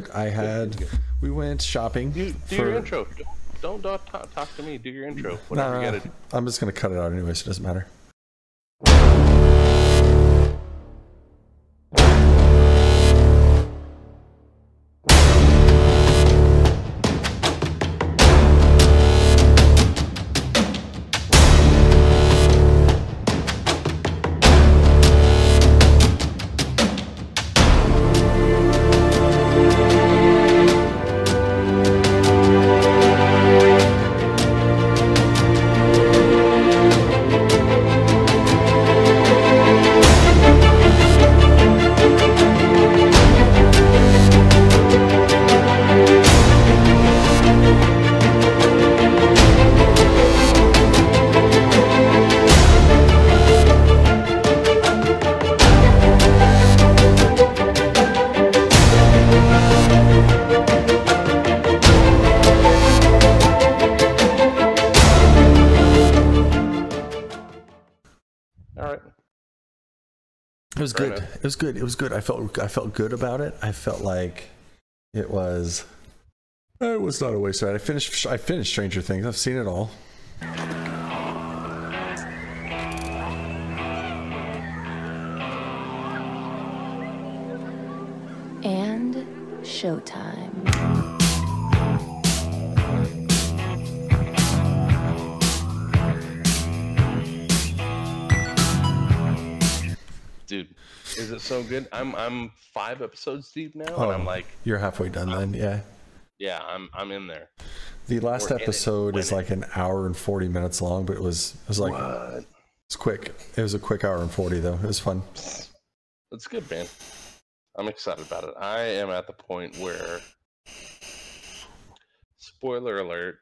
good. I had we went shopping. Do, do for- your intro. Don't, don't, don't talk, talk to me. Do your intro. Whatever Nah, you gotta do. I'm just gonna cut it out anyway, so it doesn't matter. Good. It was good. I felt I felt good about it. I felt like it was. Eh, it was not a waste of it. I finished. I finished Stranger Things. I've seen it all. And showtime. Dude, is it so good? I'm I'm five episodes deep now, Oh. and I'm oh, like, You're halfway done then. Yeah. yeah, I'm I'm in there. The last We're episode is like an hour and forty minutes long, but it was it was like What? it's quick. It was a quick hour and forty though. It was fun. It's good, man. I'm excited about it. I am at the point where, spoiler alert.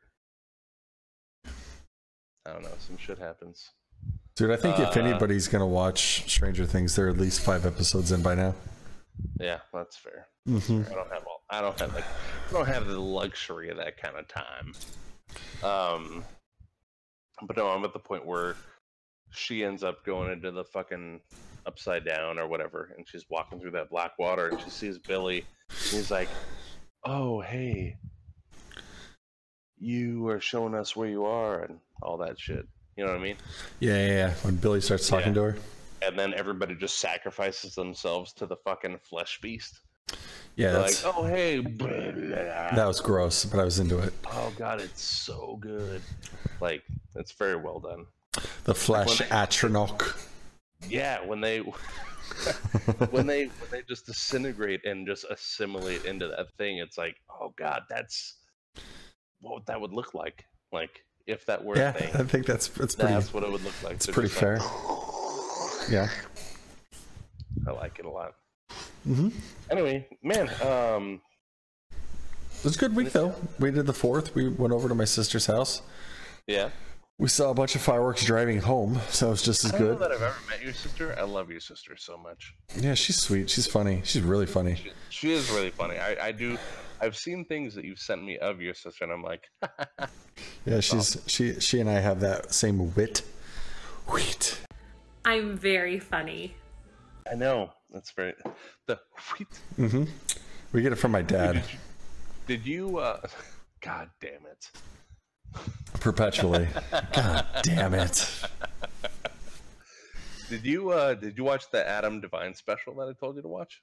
I don't know. Some shit happens. Dude, I think if Uh, anybody's gonna watch Stranger Things, they're at least five episodes in by now. Yeah, that's fair. hmm I don't have all. I don't have like. I don't have the luxury of that kind of time. Um, but no, I'm at the point where she ends up going into the fucking upside down or whatever, and she's walking through that black water, and she sees Billy. And he's like, "Oh, hey, you are showing us where you are and all that shit." You know what I mean? Yeah, yeah, yeah. When Billy starts talking Yeah. to her. And then everybody just sacrifices themselves to the fucking flesh beast. Yeah, that's, like, "Oh, hey." blah, blah, that was gross, but I was into it. Oh god, it's so good. Like it's very well done. The flesh when- Atronach. Yeah, when they when they when they just disintegrate and just assimilate into that thing, it's like, oh god, that's what that would look like. Like if that were Yeah, a thing. I think that's it's pretty That's what it would look like. it's They're pretty fair. like, Yeah. I like it a lot. hmm Anyway, man, um It was a good week though. We did the fourth. We went over to my sister's house. yeah. We saw a bunch of fireworks driving home, so it was just as I don't know good. that I've ever met your sister. I love your sister so much. Yeah, she's sweet. She's funny. She's really funny. She, she is really funny. I, I do I've seen things that you've sent me of your sister and I'm like Yeah, she's she she and I have that same wit. Wheat. I'm very funny. I know. That's very the hmm We get it from my dad Did you uh God damn it. perpetually. God damn it. Did you uh did you watch the Adam Devine special that I told you to watch?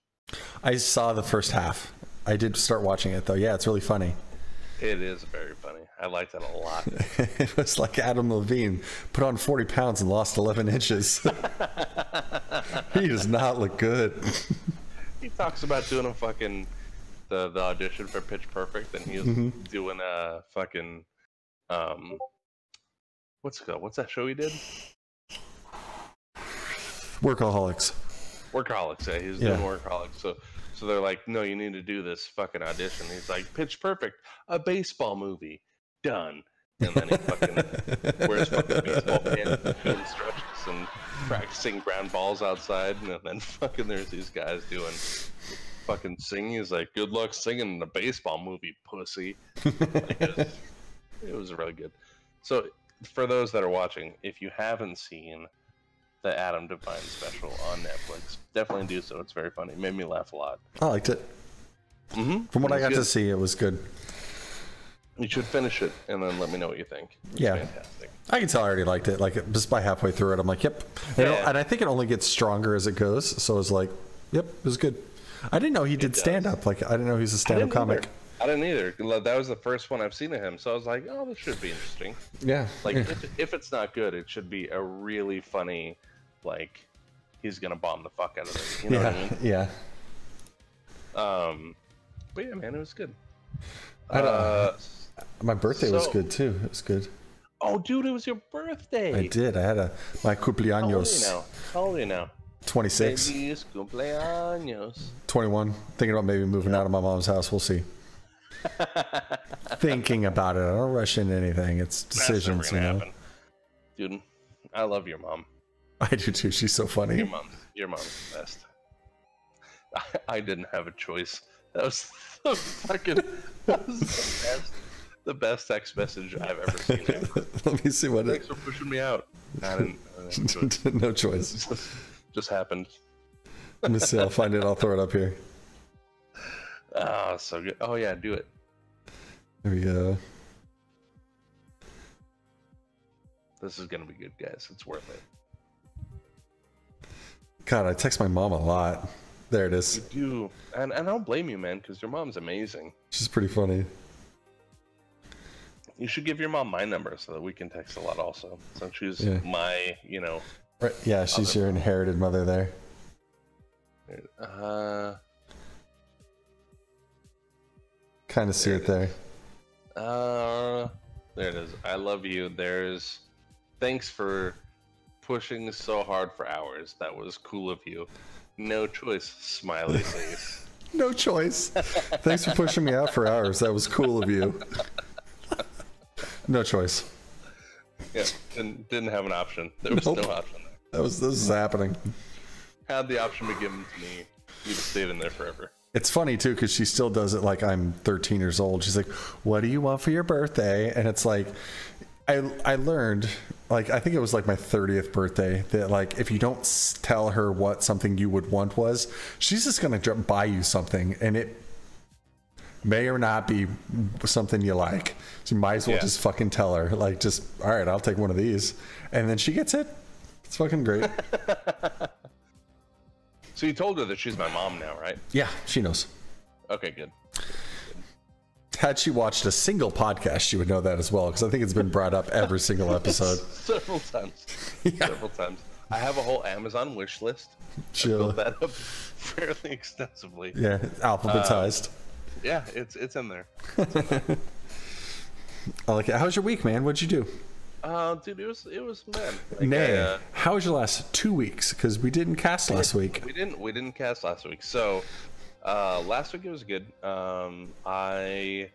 I saw the first half. I did start watching it though. Yeah, it's really funny. It is very funny. I liked it a lot. it was like Adam Levine put on 40 pounds and lost 11 inches. he does not look good. he talks about doing a fucking the the audition for Pitch Perfect and he was doing a fucking um what's it called? What's that show he did? Workaholics. Workaholics. Eh, yeah, he was Yeah. doing Workaholics. So, so they're like, no, you need to do this fucking audition. He's like, Pitch Perfect, a baseball movie, done. And then he fucking wears fucking baseball pants and stretches and practicing ground balls outside. And then fucking there's these guys doing fucking singing. He's like, good luck singing in a baseball movie, pussy. It, was, it was really good. So, for those that are watching, if you haven't seen the Adam Devine special on Netflix. Definitely do so. It's very funny. It made me laugh a lot. I liked it. Mm-hmm. From what I It's got to see, it was good. You should finish it and then let me know what you think. It's Yeah. fantastic. I can tell I already liked it. Like just by halfway through it, I'm like, yep. And, Yeah. and I think it only gets stronger as it goes. So I was like, yep, it was good. I didn't know he did stand up. Like I didn't know he was a stand up comic. either. I didn't either. That was the first one I've seen of him, so I was like, "Oh, this should be interesting." Yeah. Like, if, if it's not good, it should be a really funny, like, he's gonna bomb the fuck out of it. You know yeah. what Yeah. I mean? Um, but yeah, man, it was good. I don't- Uh, My birthday was good too. It was good. oh, dude, it was your birthday. I did. I had a my How old are you cumpleaños now? How old are you now? 26, Feliz cumpleaños. 21. Thinking about maybe moving out of my mom's house. We'll see. Thinking about it. I don't rush into anything. It's decisions, you know. happen. Dude, I love your mom. I do too. She's so funny. Your mom, your mom's the best. I, I didn't have a choice. That was the fucking that was the best, the best text message I've ever seen. Let me see what it. Thanks for pushing me out. I didn't. I didn't no choice. Just, just happened. Let me see. I'll find it. I'll throw it up here. Ah, so good. Oh yeah, do it. There we go. This is gonna be good, guys. It's worth it. God, I text my mom a lot. There it is. You do, and and I don't blame you, man, because your mom's amazing. She's pretty funny. You should give your mom my number so that we can text a lot, also. So she's Yeah. my, you know, Right. Yeah, she's your inherited mother there. uh, Kind of see it there. Uh, there it is. I love you. There's. Thanks for pushing so hard for hours. That was cool of you. No choice. Smiley face. No choice. Thanks for pushing me out for hours. That was cool of you. No choice. Yeah, didn't didn't have an option. There was Nope. no option. There. That was this is happening. Had the option be given to me, you'd have stayed in there forever. It's funny too because she still does it like I'm 13 years old. She's like, "What do you want for your birthday?" And it's like, I I learned like I think it was like my 30th birthday that like if you don't tell her what something you would want was, she's just gonna buy you something and it may or not be something you like. So you might as well Yeah. just fucking tell her like just all right, I'll take one of these, and then she gets it. It's fucking great. So you told her that she's my mom now, right? yeah, she knows. Okay, good. Had she watched a single podcast, she would know that as well, because I think it's been brought up every single episode. Several times. Yeah. Several times. I have a whole Amazon wish list. Built that up fairly extensively. Yeah, alphabetized. Um, yeah, it's it's in there. I like it. How's your week, man? What'd you do? Uh, dude, it was it was man. Like, Nay, I, uh, how was your last two weeks? Because we didn't cast last week. we didn't we didn't cast last week. So uh, last week it was good. Um, I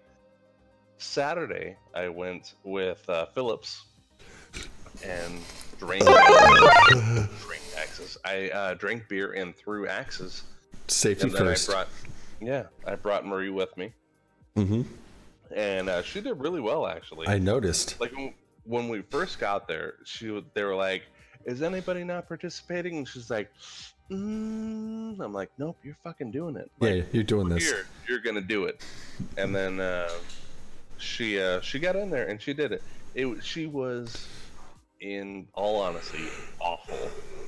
Saturday I went with uh, Phillips and drank drank axes. I uh, drank beer and threw axes, Safety and first. I brought yeah I brought Marie with me, Mm-hmm. and uh, she did really well actually. I noticed. like when, we first got there, she they were like, "Is anybody not participating?" And she's like, mm. "I'm like, nope, you're fucking doing it. Like, yeah, you're doing this. here, you're gonna do it." And then uh, she uh, she got in there and she did it. It she was, in all honesty, awful.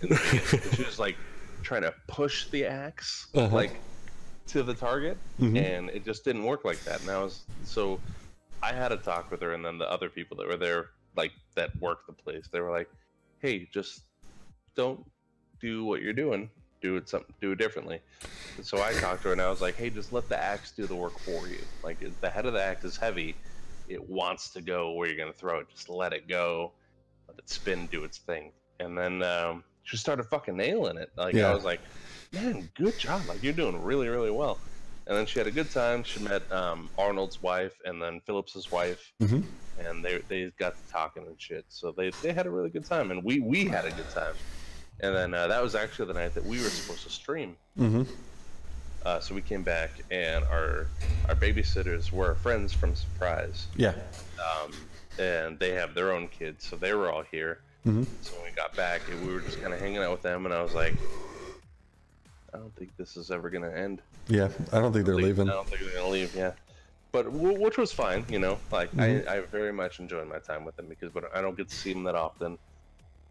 In the beginning. she was like trying to push the ax Uh-huh. like to the target, Mhm. and it just didn't work like that. And I was so I had a talk with her, and then the other people that were there, like that work the place, they were like, "Hey, just don't do what you're doing. Do it something. Do it differently." And so I talked to her, and I was like, "Hey, just let the axe do the work for you. Like the head of the axe is heavy. It wants to go where you're gonna throw it. Just let it go. Let it spin, do its thing." And then um, she started fucking nailing it. Like Yeah. I was like, "Man, good job. Like you're doing really, really well." And then she had a good time. She met um, Arnold's wife and then Phillips's wife, hmm and they they got to talking and shit. So they, they had a really good time, and we we had a good time. And then uh, that was actually the night that we were supposed to stream. hmm Uh, so we came back, and our our babysitters were friends from Surprise, Yeah. um, and they have their own kids, so they were all here. hmm So when we got back, we were just kind of hanging out with them, and I was like, I don't think this is ever gonna end. Yeah, I don't think they're leaving. I don't think they're gonna leave. Yeah, but w- which was fine. You know, like Mm-hmm. I, I very much enjoyed my time with them because but I don't get to see them that often,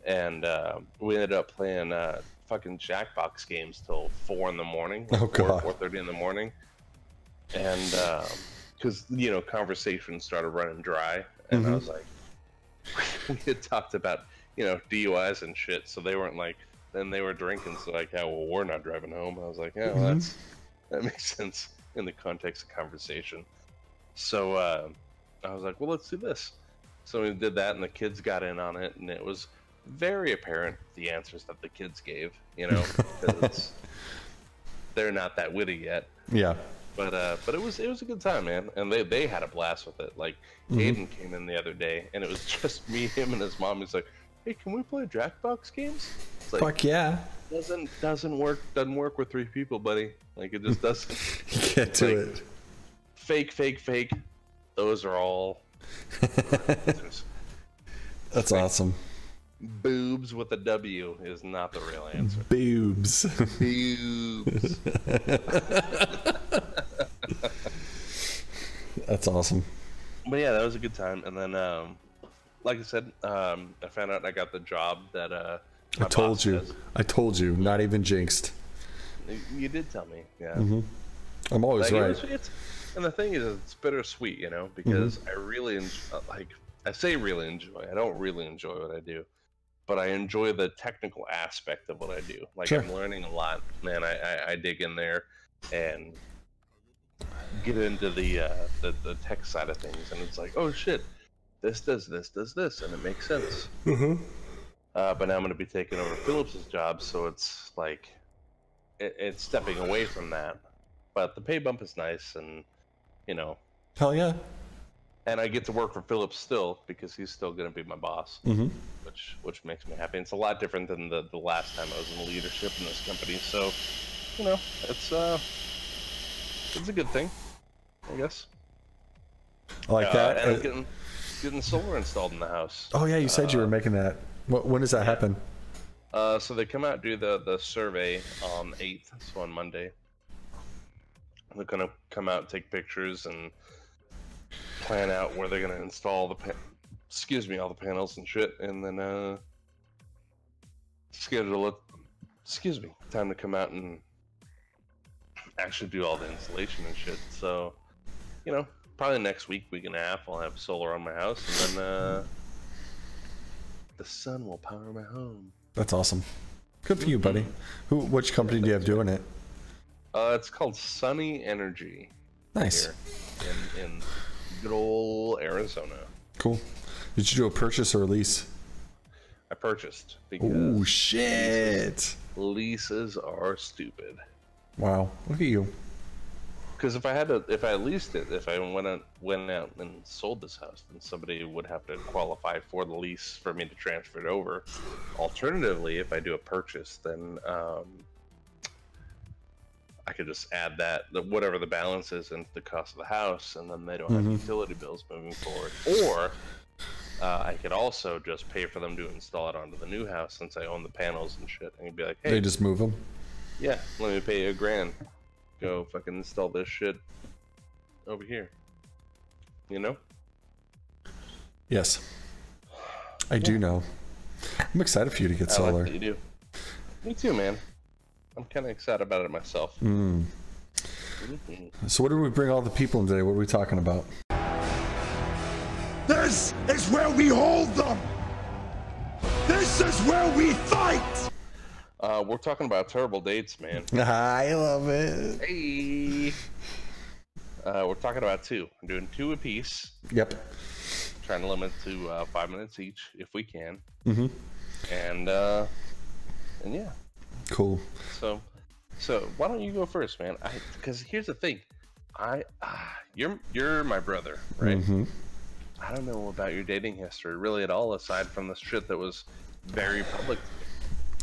and uh, we ended up playing uh, fucking Jackbox games till four in the morning. Oh, four, God. four thirty in the morning, and because you know conversation started running dry, and I Mhm. was like, we had talked about you know DUIs and shit, so they weren't like. Then they were drinking, so like, yeah, well, we're not driving home. I was like, yeah, well, Mhm. that's that makes sense in the context of conversation. So uh, I was like, well, let's do this. So we did that, and the kids got in on it, and it was very apparent the answers that the kids gave. You know, because they're not that witty yet. Yeah. But uh, but it was it was a good time, man, and they they had a blast with it. Like Mhm. Aiden came in the other day, and it was just me, him, and his mom. He's like, "Hey, can we play Jackbox games?" It's like, Fuck yeah. doesn't doesn't work doesn't work with three people, buddy. Like it just doesn't. Get to Like- it. fake, fake, fake. Those are all answers. That's awesome. boobs with a W is not the real answer. Boobs. Boobs. That's awesome. but yeah, that was a good time. And then, um, like I said, um, I found out I got the job that uh, I told you. I told you. Not even jinxed. You did tell me, yeah. I'm always Like, right. was- it's- and the thing is, it's bittersweet, you know, because Mm-hmm. I really en- uh, like. I say really enjoy. I don't really enjoy what I do, but I enjoy the technical aspect of what I do. Like Sure. I'm learning a lot, man. I, I, I dig in there and get into the, uh, the the tech side of things, and it's like, oh shit, this does this does this, and it makes sense. Mm-hmm. Uh, but now I'm going to be taking over Phillips's job, so it's like it, it's stepping away from that. But the pay bump is nice, and you know, Hell yeah. and I get to work for Phillips still because he's still going to be my boss, Mm-hmm. which which makes me happy. It's a lot different than the the last time I was in leadership in this company, so you know, it's uh, it's a good thing, I guess. I like Uh, that. and I'm Uh, getting getting solar installed in the house. oh yeah, you said you were uh, making that. Wh- When does that happen? Uh, so they come out do the the survey on eighth, so on Monday. They're gonna come out, take pictures, and plan out where they're gonna install the, pa- excuse me, all the panels and shit, and then uh, schedule it. Excuse me, time to come out and actually do all the installation and shit. So, you know, probably next week, week and a half, I'll have solar on my house, and then uh, the sun will power my home. That's awesome. Good for you, buddy. Who? Which company do you have doing it? Uh, it's called Sunny Energy Nice. here in, in good old Arizona. Cool. Did you do a purchase or a lease? I purchased because Oh shit! leases are stupid. Wow. Look at you. Because if I had to, if I leased it, if I went out, went out and sold this house, then somebody would have to qualify for the lease for me to transfer it over. Alternatively, if I do a purchase, then um, I could just add that the, whatever the balance is into the cost of the house, and then they don't have Mhm. utility bills moving forward. Or uh, I could also just pay for them to install it onto the new house since I own the panels and shit, and be like, hey, They just move them. yeah, let me pay you a grand. Go fucking install this shit over here. You know? Yes. I do know. I'm excited for you to get I solar. like you do. Me too, man. I'm kind of excited about it myself. Mm. So, what did we bring all the people in today? What are we talking about? This is where we hold them! This is where we fight! Uh, we're talking about terrible dates, man. I love it. Hey. Uh, we're talking about two. I'm doing two apiece. Yep. Trying to limit to uh, five minutes each, if we can. Mm-hmm. And uh, and yeah, Cool. So, so why don't you go first, man? I because here's the thing, I ah, you're you're my brother, right? Mm-hmm. I don't know about your dating history really at all, aside from the shit that was very public.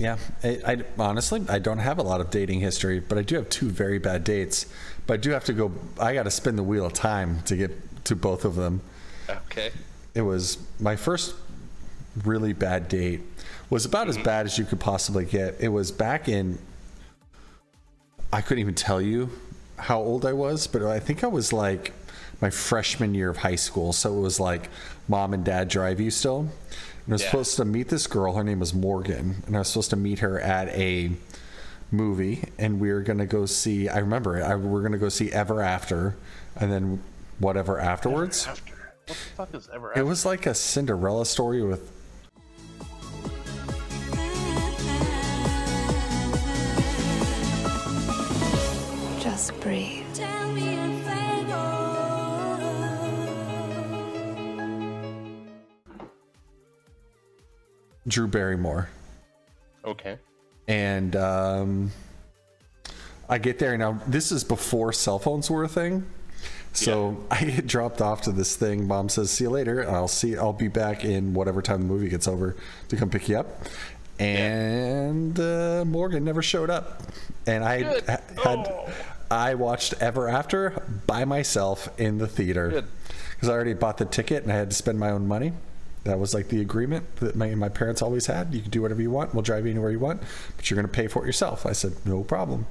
Yeah, I, I honestly I don't have a lot of dating history, but I do have two very bad dates. But I do have to go. I got to spin the wheel of time to get to both of them. Okay. It was my first really bad date. Was about as mm-hmm. bad as you could possibly get. It was back in I couldn't even tell you how old I was, but I think I was like my freshman year of high school. So it was like mom and dad drive you still. And I was Yeah. supposed to meet this girl. Her name was Morgan, and I was supposed to meet her at a movie, and we were gonna go see. I remember it. I, we were gonna go see Ever After, and then whatever afterwards. After. What the fuck is ever After? It was like a Cinderella story with Just breathe. Drew Barrymore. Okay. and um, I get there now. This is before cell phones were a thing, so I get dropped off to this thing. Mom says, "See you later." And I'll see. I'll be back in whatever time the movie gets over to come pick you up. And uh, Morgan never showed up, and I Good. ha- had I watched Ever After by myself in the theater because I already bought the ticket and I had to spend my own money. That was like the agreement that my, my parents always had. You can do whatever you want. We'll drive you anywhere you want, but you're going to pay for it yourself. I said, no problem.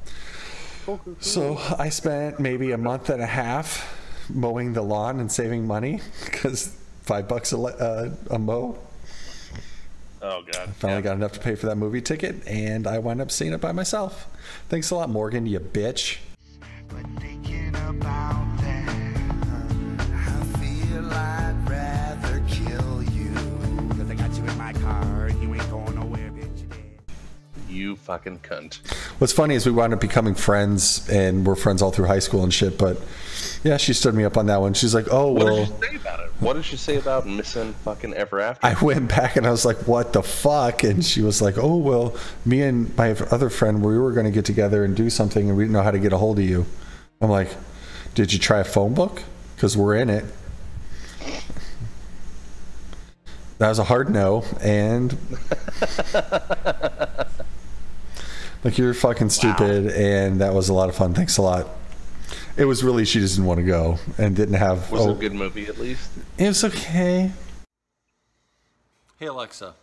So I spent maybe a month and a half mowing the lawn and saving money because five bucks a, le- uh, a mow. Oh god. Finally got enough to pay for that movie ticket, and I wound up seeing it by myself. Thanks a lot, Morgan, you bitch. You fucking cunt. What's funny is we wound up becoming friends, and we're friends all through high school and shit. But yeah, she stood me up on that one. She's like, "Oh What well." did you say about it? What did she say about missing fucking ever after? I went back and I was like, "What the fuck?" And she was like, "Oh well, me and my other friend, we were going to get together and do something, and we didn't know how to get a hold of you." I'm like, "Did you try a phone book? Because we're in it." That was a hard no, and like you're fucking stupid, and that was a lot of fun. Thanks a lot. It was really she just didn't want to go and didn't have. was oh, it a good movie at least? it was okay. Hey Alexa,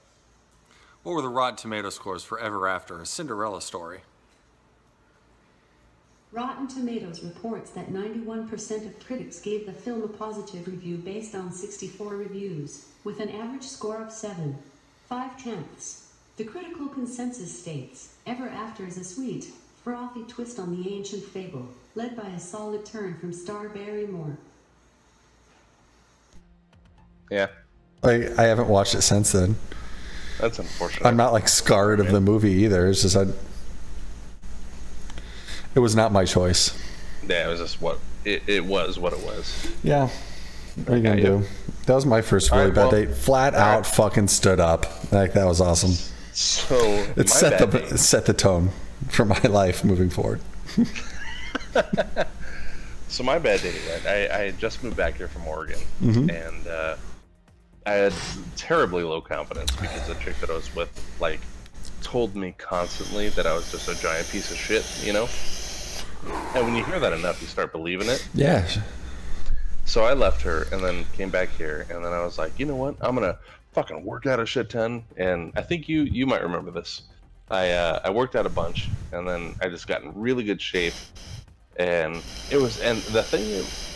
what were the Rotten Tomato scores for Ever After, a Cinderella story? Rotten Tomatoes reports that 91% of critics gave the film a positive review based on 64 reviews, with an average score of 7. 5 tenths. The critical consensus states Ever After is a sweet, frothy twist on the ancient fable, led by a solid turn from star Barrymore. Yeah. I, I haven't watched it since then. That's unfortunate. I'm not like scarred of the movie either. It's just I, it was not my choice. Yeah, it was just what it, it was what it was. Yeah. What are you gonna you. do? That was my first really All right, bad well, date. Flat all out, right. fucking stood up. Like that was awesome. So It set bad the set the tone for my life moving forward. So my bad day, right? I, I had just moved back here from Oregon, Mm-hmm. and uh, I had terribly low confidence because the chick that I was with, like, told me constantly that I was just a giant piece of shit, you know. And when you hear that enough, you start believing it. Yeah. So I left her and then came back here, and then I was like, you know what? I'm gonna fucking work out a shit ton. And I think you you might remember this. I uh, I worked out a bunch, and then I just got in really good shape. And it was, and the thing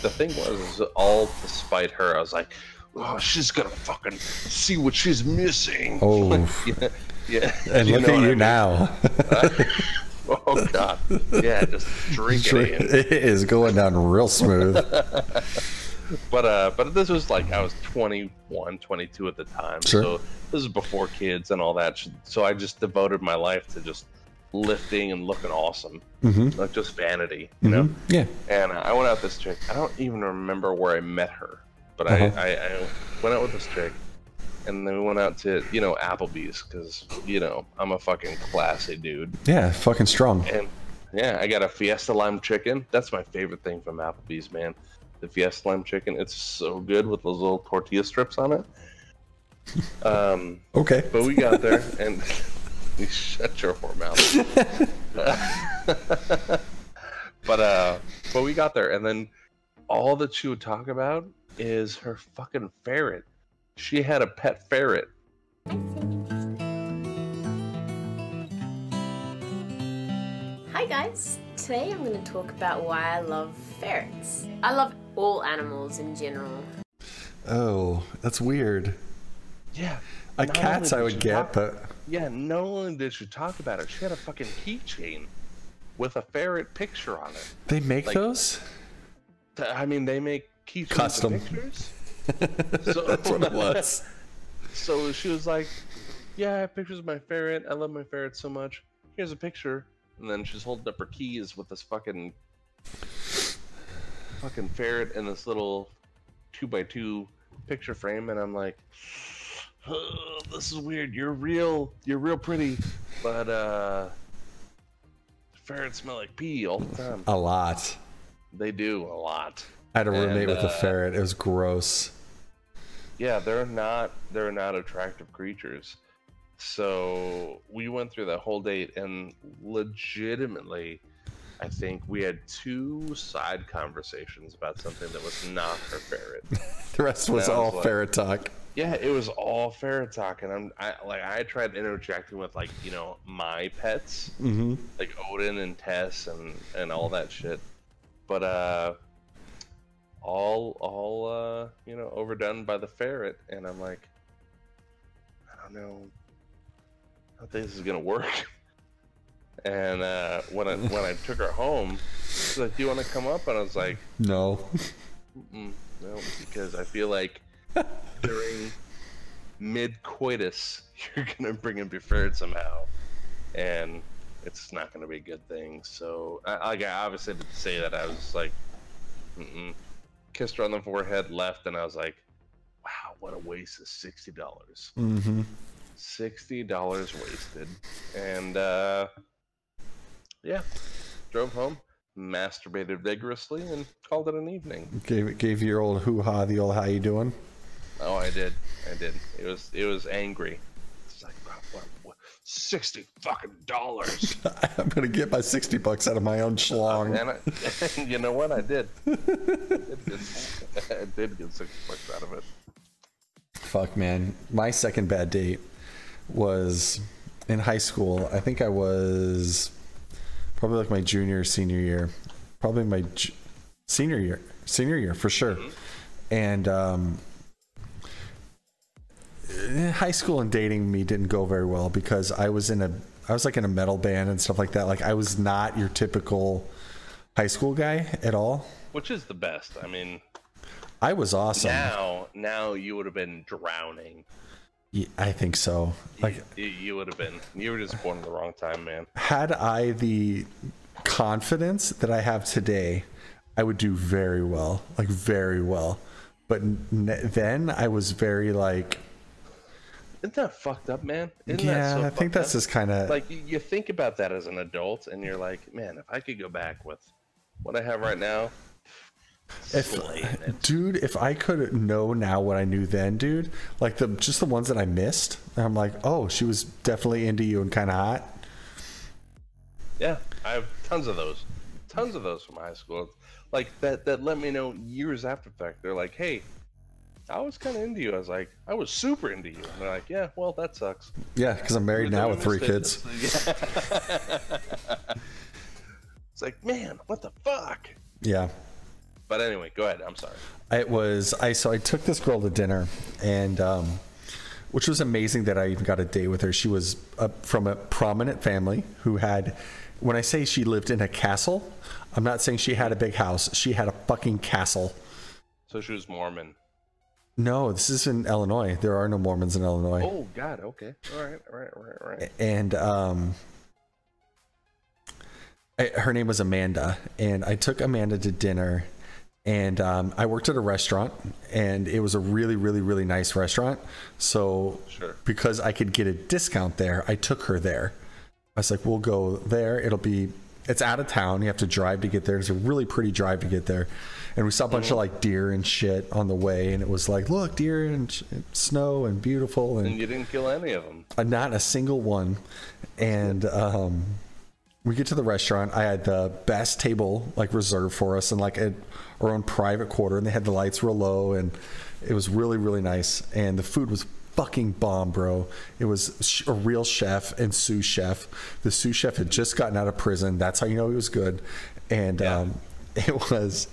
the thing was, all despite her, I was like, oh, she's gonna fucking see what she's missing. Oh. yeah, yeah. And You look at what I you mean? now. Oh god, yeah, just drinking it. it is going down real smooth. But uh but this was like i was 21 22 at the time Sure. so this is before kids and all that so i just devoted my life to just lifting and looking awesome Mhm. like just vanity you know Mhm. Yeah. and uh, i went out with this chick i don't even remember where i met her but Uh-huh. I, I i went out with this chick and then we went out to you know applebee's because you know i'm a fucking classy dude Yeah. Fucking strong. and yeah, I got a Fiesta lime chicken. That's my favorite thing from Applebee's, man. The Fiesta lime chicken. It's so good with those little tortilla strips on it. Um, Okay. but we got there and you shut your whore mouth. but uh, but we got there and then all that she would talk about is her fucking ferret. She had a pet ferret. Hi guys! Today I'm going to talk about why I love ferrets. I love all animals in general. Oh, that's weird. Yeah. A cat's I would get, talk- but Yeah, not only did she talk about it, she had a fucking keychain with a ferret picture on it. they make Like- those. I mean, they make keychains Custom. pictures. So, That's what it was. So she was like, "Yeah, I have pictures of my ferret. I love my ferret so much. Here's a picture." And then she's holding up her keys with this fucking fucking ferret in this little two by two picture frame, and I'm like, "Oh, "This is weird. You're real. You're real pretty, but uh, ferrets smell like pee all the time. A lot. They do a lot." I had a roommate And, with a uh, ferret. It was gross. yeah they're not they're not attractive creatures so we went through that whole date and legitimately i think we had two side conversations about something that was not her ferret The rest was all like- ferret talk. yeah it was all ferret talk and i'm I, like i tried interjecting with like you know my pets Mm-hmm. like odin and tess and and all that shit but uh all all uh you know overdone by the ferret and i'm like i don't know I don't think this is gonna work and uh when i when i took her home she's like do you want to come up and i was like No. No because i feel like during mid coitus you're gonna bring up your ferret somehow and it's not gonna be a good thing so I, like i obviously didn't say that i was like Mm-mm. kissed her on the forehead left and i was like wow what a waste of $60 Mm-hmm. $60 wasted and uh yeah drove home masturbated vigorously and called it an evening Gave gave your old hoo ha the old how you doing? Oh, I did. I did. It was it was angry. It's like what, what, what, sixty fucking dollars. I'm gonna get my sixty bucks out of my own schlong. and I, you know what? I did. I did get, I did get sixty bucks out of it. Fuck man. My second bad date was in high school. I think I was probably like my junior or senior year. Probably my ju- senior year. Senior year for sure. And um eh, high school and dating me didn't go very well because I was in a I was like in a metal band and stuff like that. Like I was not your typical high school guy at all. Which is the best. I mean, I was awesome. now now you would have been drowning. Yeah, I think so. Like You, you would have been. You were just born at the wrong time, man. had I the confidence that I have today, I would do very well, like very well. But n- then I was very like, Isn't that fucked up, man? Isn't yeah, that so I think that's up? just kind of like you think about that as an adult and you're like man if i could go back with what i have right now if, dude, if I could know now what I knew then, dude, like the just the ones that I missed, I'm like, oh, she was definitely into you and kind of hot. yeah i have tons of those. Tons of those from high school. Like that that let me know years after fact. They're like hey i was kind of into you. I was like i was super into you. And they're like yeah well that sucks. Yeah, because I'm married now with three kids. it's like man what the fuck? Yeah. But anyway go ahead i'm sorry It was I so I took this girl to dinner and um which was amazing that I even got a date with her. She was uh, from a prominent family who had when I say she lived in a castle, I'm not saying she had a big house. She had a fucking castle. so she was mormon No, this is in Illinois. There are no Mormons in Illinois. oh god okay all right all right all right all right and um I, her name was Amanda and I took Amanda to dinner and um, I worked at a restaurant and it was a really really really nice restaurant. So Sure. because I could get a discount there I took her there. I was like we'll go there. It'll be it's out of town. You have to drive to get there. It's a really pretty drive to get there. And we saw a bunch of like deer and shit on the way and it was like look deer and sh- snow and beautiful and and you didn't kill any of them uh, not a single one. And um, we get to the restaurant. I had the best table like reserved for us and like a, our own private quarter, and they had the lights real low, and it was really really nice. And the food was fucking bomb, bro. It was sh- a real chef and sous chef. The sous chef had just gotten out of prison. That's how you know he was good. And um, it was.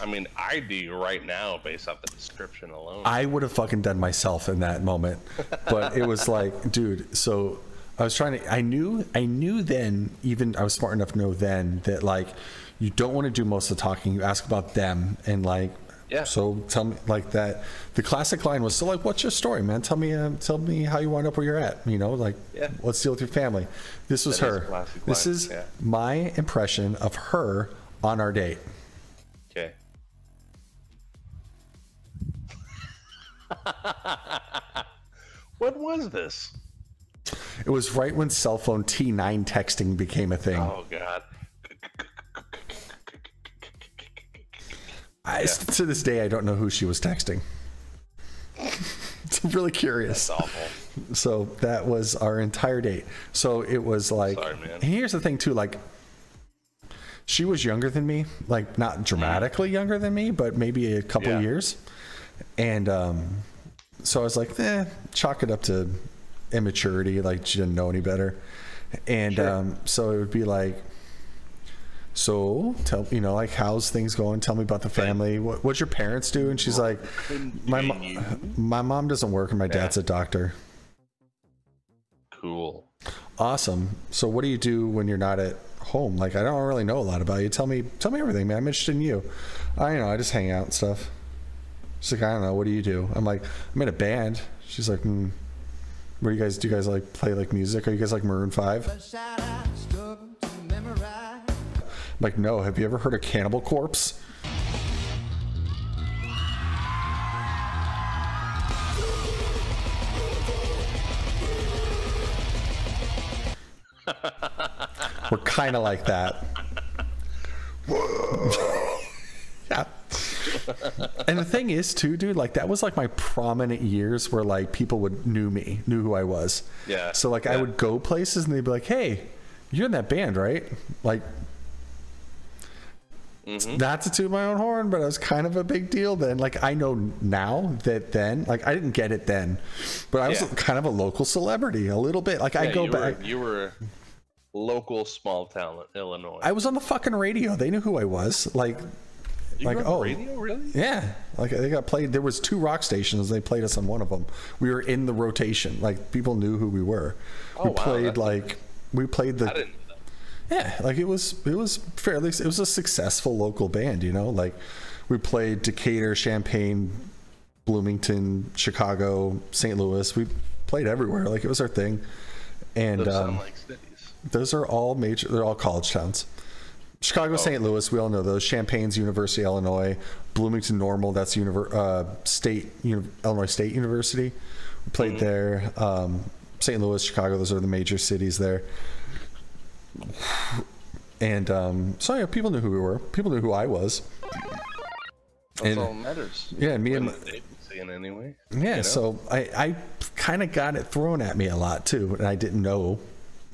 I mean, I do you right now based off the description alone. I would have fucking done myself in that moment. But it was like, dude, so I was trying to I knew I knew then, even I was smart enough to know then that like you don't want to do most of the talking. You ask about them and like Yeah. So tell me like that. The classic line was so like, "What's your story, man? Tell me, uh, tell me how you wound up where you're at. You know, like, Yeah. let's deal with your family." This was That is her. a classic This line, is yeah. my impression of her on our date. Okay. what was this? It was right when cell phone T9 texting became a thing. Oh God. I, To this day, I don't know who she was texting. it's really curious. That's awful. So that was our entire date. So it was like, Sorry, here's the thing too, like, she was younger than me, like not dramatically younger than me, but maybe a couple Yeah. years. And um, so I was like, eh, chalk it up to immaturity, like she didn't know any better. And um, so it would be like, so tell you know like how's things going? Tell me about the family. What, what's your parents do? And she's like my, mo- my mom doesn't work and my dad's a doctor. Cool. awesome. So what do you do when you're not at home? Like i don't really know a lot about you. Tell me tell me everything man. I'm interested in you. I you know i just hang out and stuff. She's like i don't know. What do you do? I'm like i'm in a band. She's like mm, what do you guys do you guys like play like music? Are you guys like maroon 5 like no have you ever heard of cannibal corpse? We're kind of like that. And the thing is, too, dude, like that was like my prominent years where like people would knew me, knew who I was. Yeah. So like I would go places and they'd be like, "Hey, you're in that band, right?" Like. Mm-hmm. Not to toot my own horn, but it was kind of a big deal then. Like I know now that then, like I didn't get it then, but I was Yeah. kind of a local celebrity, a little bit. Like I go you back. Were, you were local small town Illinois. I was on the fucking radio. They knew who I was. Like, You like were on the oh, radio, really? yeah. Like they got played. There was two rock stations. They played us on one of them. We were in the rotation. Like people knew who we were. Oh, we wow, played like we played I the yeah. Like it was it was fairly it was a successful local band. You know, like we played Decatur, Champaign, Bloomington, Chicago, St. Louis. We played everywhere. Like it was our thing. And Those um, like those are all major. They're all college towns. Chicago, St. Louis, we all know those. Champaign's University, Illinois. Bloomington Normal, that's univer- uh, state Uni- Illinois State University. We played there. Um, St. Louis, Chicago, those are the major cities there. And um, so yeah, people knew who we were. People knew who I was. That's and- all matters. Yeah, me and dating anyway. yeah, you know? so I, I kind of got it thrown at me a lot too, and I didn't know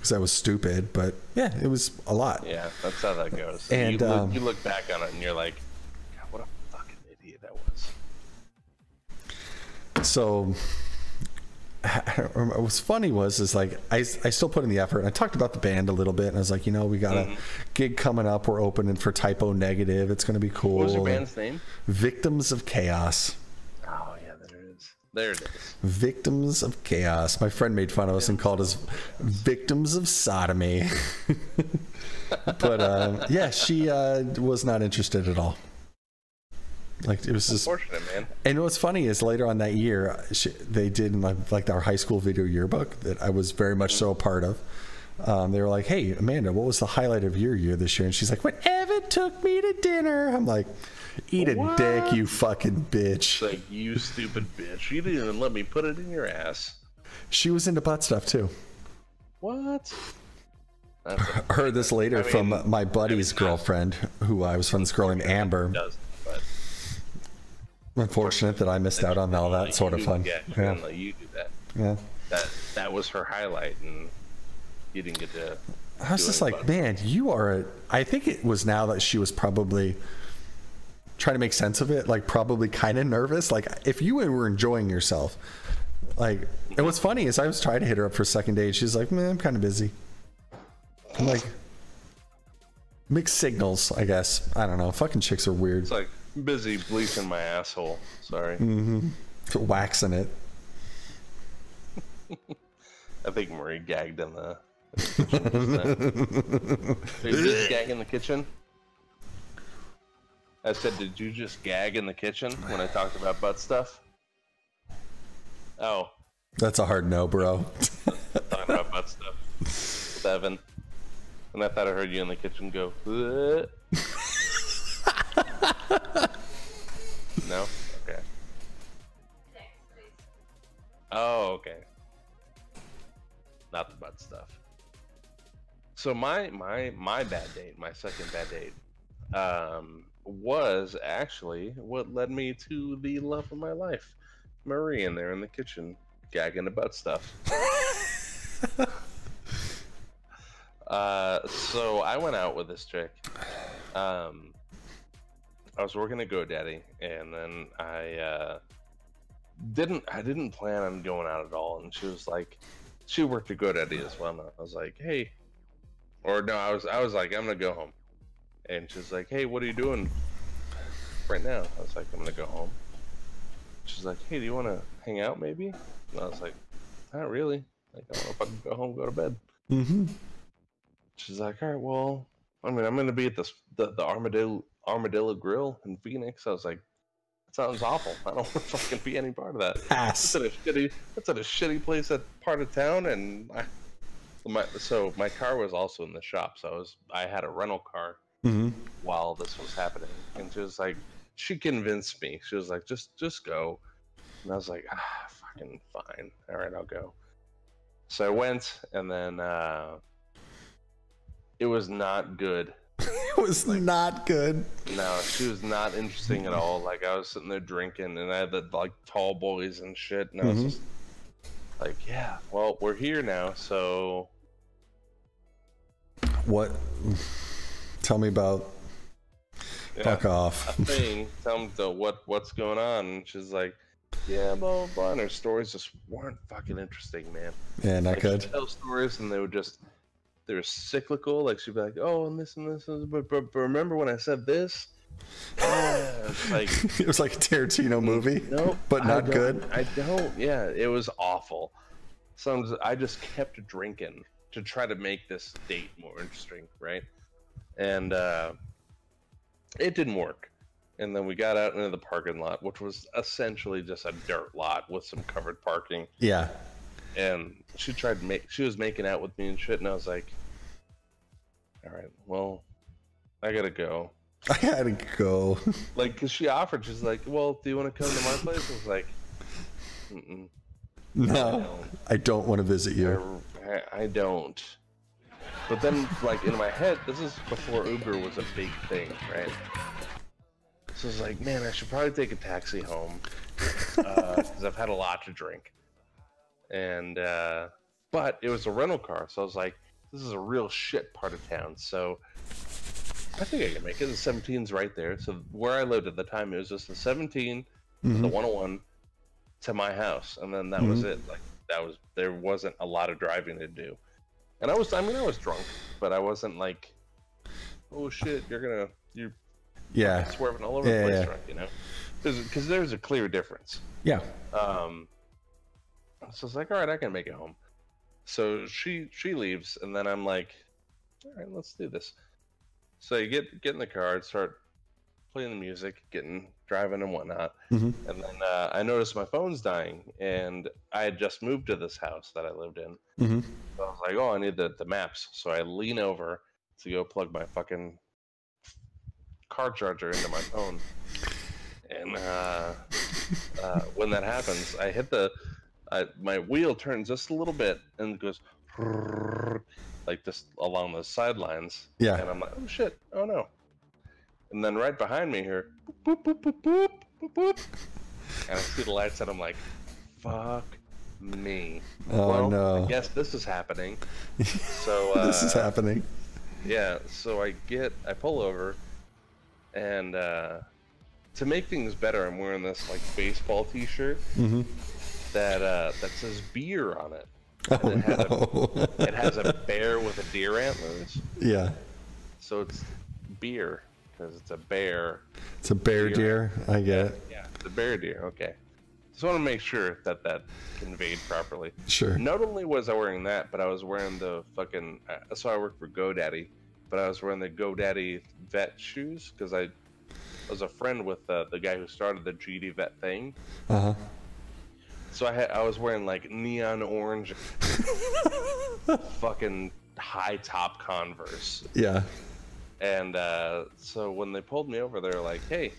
because I was stupid. But yeah, it was a lot. Yeah, that's how that goes. And, you, look, um, you look back on it and you're like, God, what a fucking idiot that was. so what was funny was is like I, I still put in the effort and i talked about the band a little bit and i was like you know we got a gig coming up we're opening for Type O Negative it's going to be cool What was your band's name? victims of chaos Oh yeah, there it is. There it is. victims of chaos my friend made fun of us and called us victims of sodomy but um, yeah she uh, was not interested at all like it was just Unfortunate, man. And what's funny is later on that year, she, they did in like, like our high school video yearbook that I was very much so a part of. Um, they were like, "Hey, Amanda, what was the highlight of your year this year?" And she's like, "When Evan took me to dinner." I'm like, "Eat a What? dick, you fucking bitch." It's like you stupid bitch. You didn't even let me put it in your ass. She was into butt stuff too. What? I heard this later I mean, from my buddy's I mean, girlfriend, who I was friends with this girl named Amber. does, but Unfortunate that I missed out on all that sort of fun. Yeah, Yeah, you do that. yeah. That that was her highlight, and you didn't get to. I was just like, man, you are. A, I think it was now that she was probably trying to make sense of it, like probably kind of nervous. Like if you were enjoying yourself, Like, and what's funny is I was trying to hit her up for a second date. She's like, man, I'm kind of busy. I'm like, mixed signals, I guess. I don't know. Fucking chicks are weird. It's like busy bleaching my asshole. Sorry. hmm Waxing it. I think Marie gagged in the. the kitchen just then. Did you just gag in the kitchen? I said, did you just gag in the kitchen when I talked about butt stuff? Oh, That's a hard no, bro. talking about butt stuff with Evan. And I thought I heard you in the kitchen go, No? Okay. Oh, okay. Not the butt stuff. So my my my bad date, my second bad date, um, was actually what led me to the love of my life, Marie in there in the kitchen, gagging about stuff. uh, so I went out with this chick. Um, I was working at GoDaddy, and then I uh, didn't I didn't plan on going out at all. And she was like, she worked at GoDaddy as well. And I was like, hey, or no, I was I was like, I'm gonna go home. And she's like, hey, what are you doing right now? I was like, I'm gonna go home. She's like, hey, do you want to hang out maybe? And I was like, not really. Like, I don't know if I can go home, go to bed. Mm-hmm. She's like, all right, well, I mean, I'm gonna be at this the, the Armadillo Armadillo Grill in Phoenix. I was like, that sounds awful. I don't want to fucking be any part of that. Pass. That's at a shitty. That's at a shitty place, that part of town, and I, my so my car was also in the shop, so I was I had a rental car Mm-hmm. while this was happening, and she was like, she convinced me. She was like, just just go, and I was like, ah, fucking fine. All right, I'll go. So I went, and then uh, it was not good. It was not good. No, she was not interesting at all. Like I was sitting there drinking, and I had the like tall boys and shit, and I was Mhm. just like, yeah, well, we're here now, so What? Tell me about. yeah, Fuck off. a thing. Tell them the, what what's going on, and she's like, yeah, blah blah blah. And her stories just weren't fucking interesting, man. Yeah, not like, good. Tell stories, and they would just they were cyclical. Like she'd be like, oh, and this and this, and this but, but, but remember when I said this? Yeah, it's like it was like a Tarantino mm, movie, Nope, but not don't- good. I don't. Yeah, it was awful. So I just kept drinking to try to make this date more interesting, right? And uh, it didn't work. And then we got out into the parking lot, which was essentially just a dirt lot with some covered parking. Yeah. And she tried to make, she was making out with me and shit, and I was like, all right, well, I gotta go. I gotta go. Like, cause she offered, she's like, well, do you want to come to my place? I was like, Mm-mm. No, I don't want to visit you. I, I don't. But then, like in my head, this is before Uber was a big thing, right? So it's like, man, I should probably take a taxi home because I've had a lot to drink. And uh, but it was a rental car, so I was like, this is a real shit part of town. So I think I can make it. The 17's right there. So where I lived at the time, it was just the 17, the Mhm. 101 to my house, and then that was Mhm. it. Like that was there wasn't a lot of driving to do, and I was I mean I was drunk, but I wasn't like, oh shit, you're gonna you're Yeah. swerving all over Yeah, the place, yeah. drunk, you know, because there's a clear difference. Yeah. Um, so it's like, all right, I can make it home. So she she leaves, and then I'm like, all right, let's do this. So you get get in the car, and start playing the music, getting driving and whatnot, Mhm. and then uh, I noticed my phone's dying, and I had just moved to this house that I lived in. hmm So I was like, oh, I need the, the maps. So I lean over to go plug my fucking car charger into my phone. And uh, uh, when that happens, I hit the, I, my wheel turns just a little bit and goes like this along the sidelines. Yeah. And I'm like, oh shit, oh no. And then right behind me here, boop, boop, boop, boop, boop, boop, and I see the lights and I'm like, fuck me. Oh, well, no. I guess this is happening. So uh, this is happening. yeah, so I get, I pull over, and uh, to make things better, I'm wearing this like baseball T-shirt, hmm that uh, that says beer on it. Oh it, has no. a, it has a bear with a deer antlers, yeah. so it's beer because it's a bear. It's a bear Deer. deer. I get it. Yeah, the bear deer. Okay. Just want to make sure that that conveyed properly. Sure. Not only was I wearing that, but I was wearing the fucking. Uh, so I work for GoDaddy, but I was wearing the GoDaddy vet shoes because I was a friend with uh, the guy who started the GD vet thing. Uh huh. So I had I was wearing like neon orange, fucking high top Converse, Yeah. And uh, so when they pulled me over, they were like, "Hey,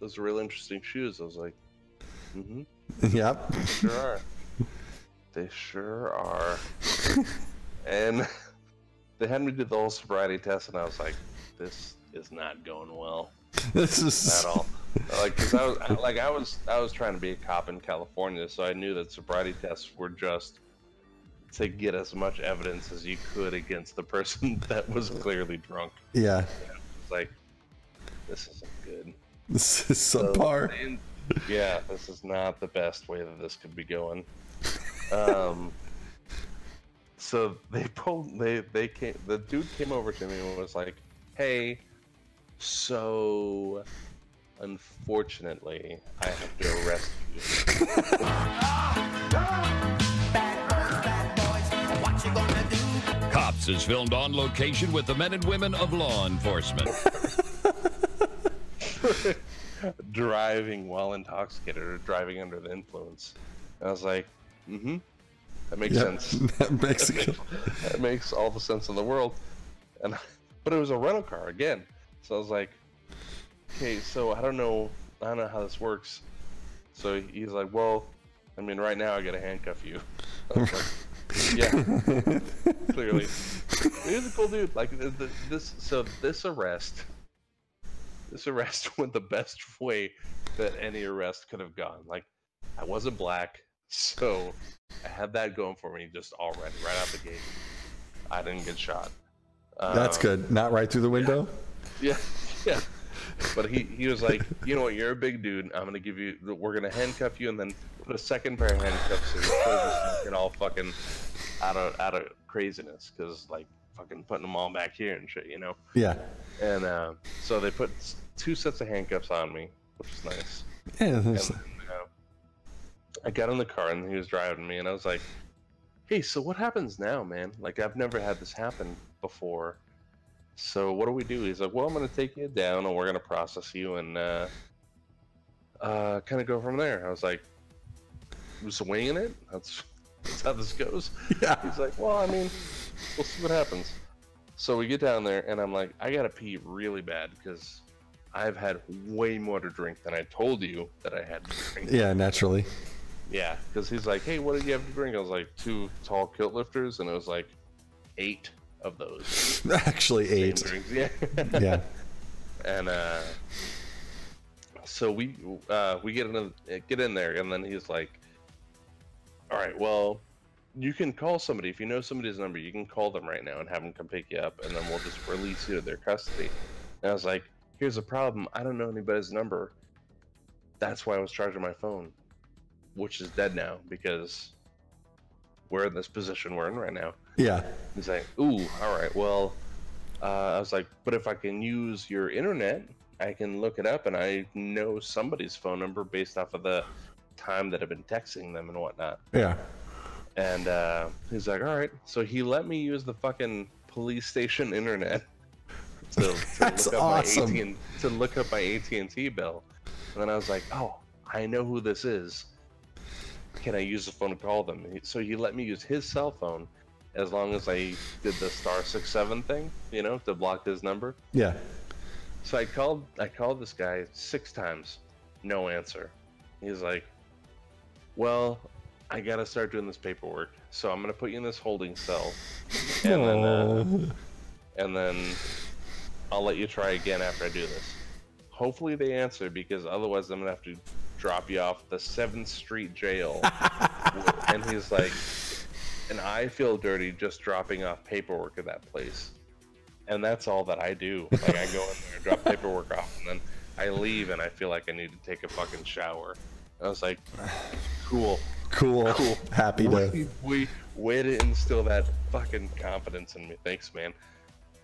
those are real interesting shoes." I was like, "Mm-hmm, Yep. sure are. they sure are." and they had me do the whole sobriety test, and I was like, "This is not going well." This is at all. Like, cause I was I- like, I was, I was trying to be a cop in California, so I knew that sobriety tests were just to get as much evidence as you could against the person that was clearly drunk. Yeah. It's like, this isn't good. This is So subpar. they- yeah, this is not the best way that this could be going. Um, so they pulled, they they came, the dude came over to me and was like, "Hey, so unfortunately, I have to arrest you." is filmed on location with the men and women of law enforcement. driving while intoxicated or driving under the influence. And I was like, "Mm-hmm, that makes Yep, sense." that makes that, makes, that makes all the sense in the world. And but it was a rental car again, so I was like, "Okay, so I don't know, I don't know how this works." So he's like, "Well, I mean, right now I gotta handcuff you." Was yeah, clearly. He's a cool dude. Like th- th- this, so this arrest, this arrest went the best way that any arrest could have gone. Like, I wasn't black, so I had that going for me just already, right out the gate. I didn't get shot. That's Um, good. Not right through the window. Yeah, yeah. But he, he was like, you know what, you're a big dude. I'm gonna give you, we're gonna handcuff you, and then put a second pair of handcuffs just get all fucking out of out of craziness, because like fucking putting them all back here and shit, you know. Yeah. And uh, so they put two sets of handcuffs on me, which is nice. Yeah. And then, uh, I got in the car and he was driving me, and I was like, "Hey, so what happens now, man? Like I've never had this happen before. So what do we do?" He's like, "Well, I'm gonna take you down, and we're gonna process you, and uh, uh, kind of go from there." I was like, "Just winging it? That's that's how this goes." Yeah. He's like, "Well, I mean, we'll see what happens." So we get down there, and I'm like, "I gotta pee really bad because." I've had way more to drink than I told you that I had to drink. Yeah, naturally. Yeah, because he's like, "Hey, what did you have to drink?" I was like, two tall kilt lifters, and it was like eight of those. Actually, same eight. drinks. Yeah. Yeah. and uh, so we uh, we get in get in there, and then he's like, "All right, well, you can call somebody if you know somebody's number. You can call them right now and have them come pick you up, and then we'll just release you to their custody." And I was like, "Here's a problem. I don't know anybody's number. That's why I was charging my phone, which is dead now because we're in this position we're in right now." Yeah. He's like, "Ooh, all right. Well, uh, I was like, but if I can use your internet, I can look it up, and I know somebody's phone number based off of the time that I've been texting them and whatnot." Yeah. And uh, he's like, "All right." So he let me use the fucking police station internet to, to That's look up awesome. my AT to look up my AT and T bill. And then I was like, "Oh, I know who this is. Can I use the phone to call them?" So he let me use his cell phone as long as I did the star six seven thing, you know, to block his number. Yeah. So I called I called this guy six times, no answer. He's like, "Well, I gotta start doing this paperwork, so I'm gonna put you in this holding cell, and then uh, and then I'll let you try again after I do this. Hopefully they answer because otherwise I'm gonna have to drop you off the Seventh Street Jail." and he's like, "And I feel dirty just dropping off paperwork at that place." and that's all that I do. Like I go in there, drop paperwork off, and then I leave, and I feel like I need to take a fucking shower. And I was like, cool. Cool. Cool. Happy to. way, way to instill that fucking confidence in me. Thanks, man.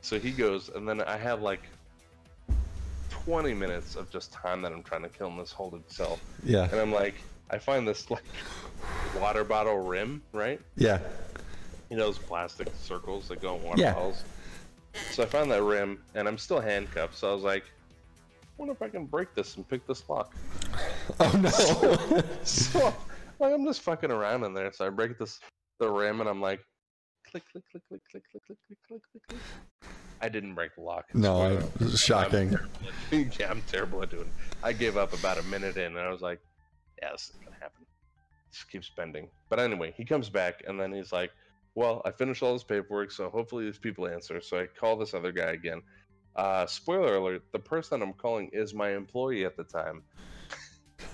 So he goes, and then I have like 20 minutes of just time that I'm trying to kill in this holding cell. Yeah. And I'm like, I find this like water bottle rim, right? Yeah. You know those plastic circles that go in water Yeah. bottles? So I found that rim, and I'm still handcuffed. So I was like, I wonder if I can break this and pick this lock. Oh no. so like I'm just fucking around in there. So I break this the rim and I'm like click click click click click click click click click click click. I didn't break the lock. No, Spoiler. I- this is shocking. I'm terrible yeah, I'm terrible at doing. it. I gave up about a minute in and I was like, yeah, this is gonna happen. Just keep spending. But anyway, he comes back and then he's like, well, I finished all this paperwork, so hopefully these people answer. So I call this other guy again. Uh, spoiler alert: the person I'm calling is my employee at the time,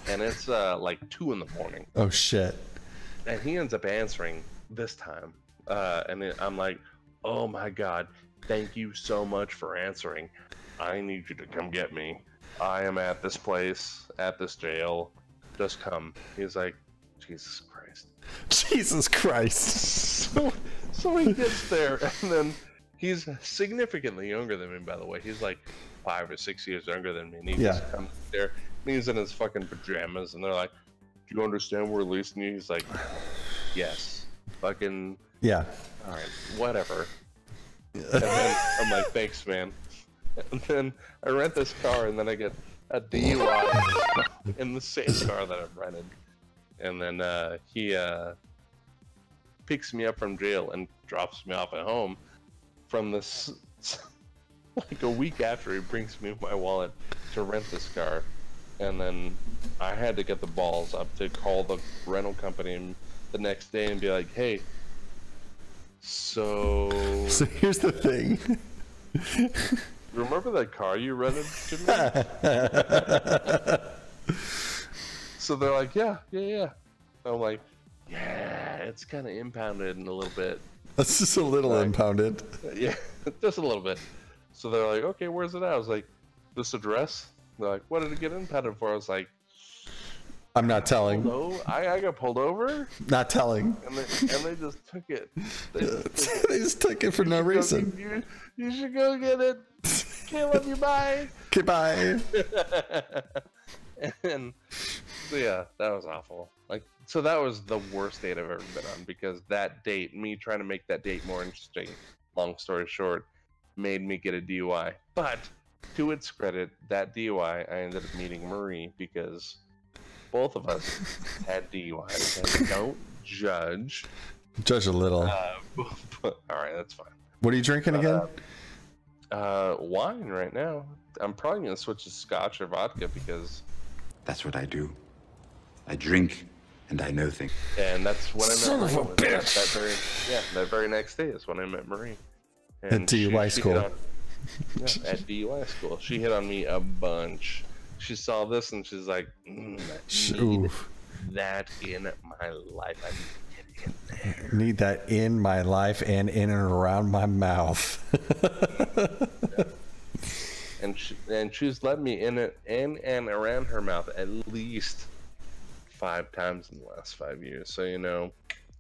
and it's uh, like two in the morning. Oh shit. and he ends up answering this time uh, and it- i'm like oh my god thank you so much for answering. I need you to come get me. I am at this place at this jail. Just come. He's like jesus christ. Jesus Christ. so, so he gets there and then he's significantly younger than me by the way. He's like five or six years younger than me and he Yeah. just comes there he's in his fucking pajamas and they're like do you understand we're releasing you? He's like yes. Fucking Yeah. all right whatever. And then i'm like thanks man. And then i rent this car and then i get a dui in the same car that i've rented. And then uh, he uh, picks me up from jail and drops me off at home from this like a week after he brings me my wallet to rent this car and then i had to get the balls up to call the rental company the next day and be like hey so So here's the thing. remember that car you rented to me so they're like yeah yeah yeah i'm like yeah it's kind of impounded in a little bit That's just a little impounded. yeah, just a little bit. So they're like, okay, where's it at? I was like, this address? They're like, what did it get impounded for? I was like, I'm not telling. no, I, I got pulled over, Not telling. and they, and they just took it. They just took it. they just took it for no Go- reason. You, you should go get it. Can't let you buy. Goodbye. and so yeah, that was awful. Like, so that was the worst date I've ever been on because that date, me trying to make that date more interesting, long story short, made me get a DUI. But to its credit, that DUI, I ended up meeting Marie because both of us had DUIs. And don't judge. Judge a little. Uh, but, all right, that's fine. What are you drinking again? Uh, wine right now. I'm probably gonna switch to scotch or vodka because That's what I do. I drink and I know things. And that's when I met Son of a was that- bitch. That very, yeah, that very next day is when I met Marie. At she- DUI she school. hit on- yeah, at DUI school. She hit on me a bunch. She saw this and she's like, mm, I need oof. that in my life. I need it in there. Need that in my life and in and around my mouth. And she, and she's let me in it in and around her mouth at least five times in the last five years. So you know,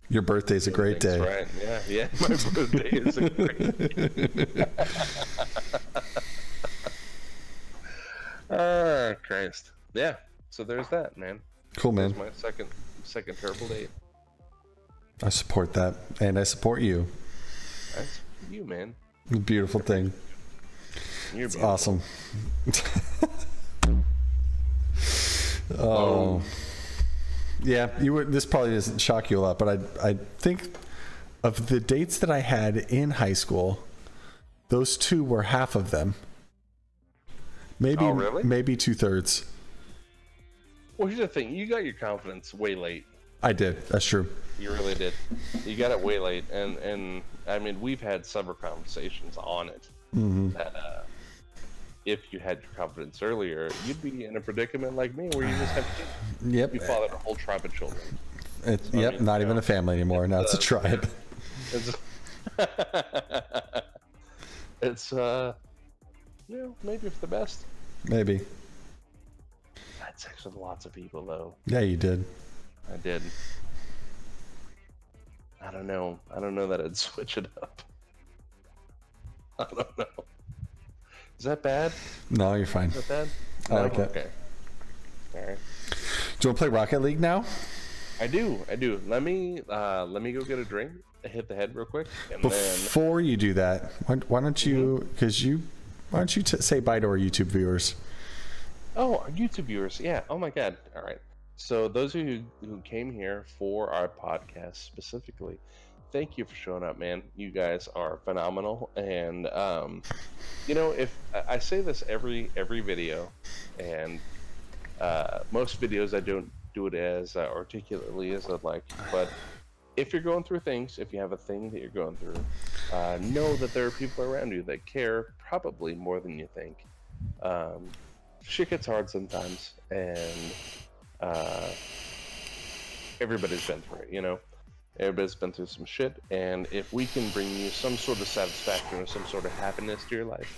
Your birthday's a great day. Right. Yeah, yeah. My birthday is a great day. oh, Christ. Yeah. So there's that, man. Cool, man. That's my second second terrible date. I support that, and I support you. That's you, man. Beautiful thing. You're It's beautiful. awesome. oh, um, yeah. You would. This probably doesn't shock you a lot, but I I think of the dates that I had in high school, those two were half of them. Maybe Oh, really? maybe two thirds. Well, here's the thing. You got your confidence way late. I did. That's true. You really did. You got it way late, and and I mean we've had several conversations on it. Mm-hmm. That uh, if you had your confidence earlier, you'd be in a predicament like me, where you just have to Yep. you fathered a whole tribe of children. It, I yep. mean, not you even know, a family anymore. Now it's a uh, tribe. It's, it's uh, you know, maybe for the best. Maybe. I had sex with lots of people though. Yeah, you did. I did. I don't know. I don't know that I'd switch it up. I don't know. Is that bad? No, you're fine. Is that bad? I like it. Okay. All right. Do you want to play Rocket League now? I do. I do. Let me uh, let me go get a drink. Hit the head real quick, and then Before you do that, why, why don't you? Because you, why don't you t- say bye to our YouTube viewers? Oh, our YouTube viewers. Yeah. Oh my God. All right. So those of you who came here for our podcast specifically, thank you for showing up, man. You guys are phenomenal. And um, you know, if I say this every every video, and uh, most videos I don't do it as uh, articulately as I'd like, but if you're going through things, if you have a thing that you're going through, uh, know that there are people around you that care probably more than you think. Um, shit gets hard sometimes, and uh, everybody's been through it, you know? Everybody's been through some shit, and if we can bring you some sort of satisfaction or some sort of happiness to your life,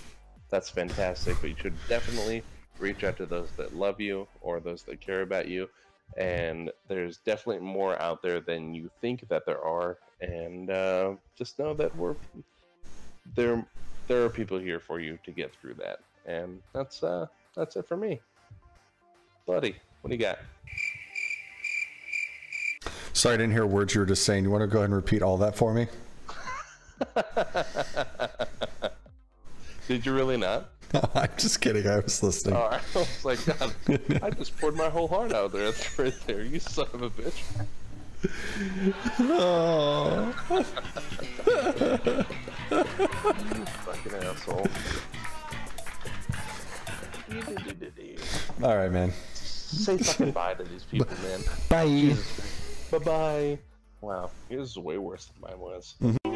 that's fantastic. But you should definitely reach out to those that love you or those that care about you. And there's definitely more out there than you think that there are. And uh, just know that we're there. There are people here for you to get through that, and that's uh, that's it for me, buddy. What do you got? Sorry, I didn't hear words you were just saying. You want to go ahead and repeat all that for me? Did you really not? I'm just kidding. I was listening. All right. I was like, God, I just poured my whole heart out there. That's right there. You son of a bitch. Oh. Fucking asshole. All right, man. Say fucking bye to these people, man. Bye. Bye bye. Wow, yours is way worse than mine was. Mm-hmm.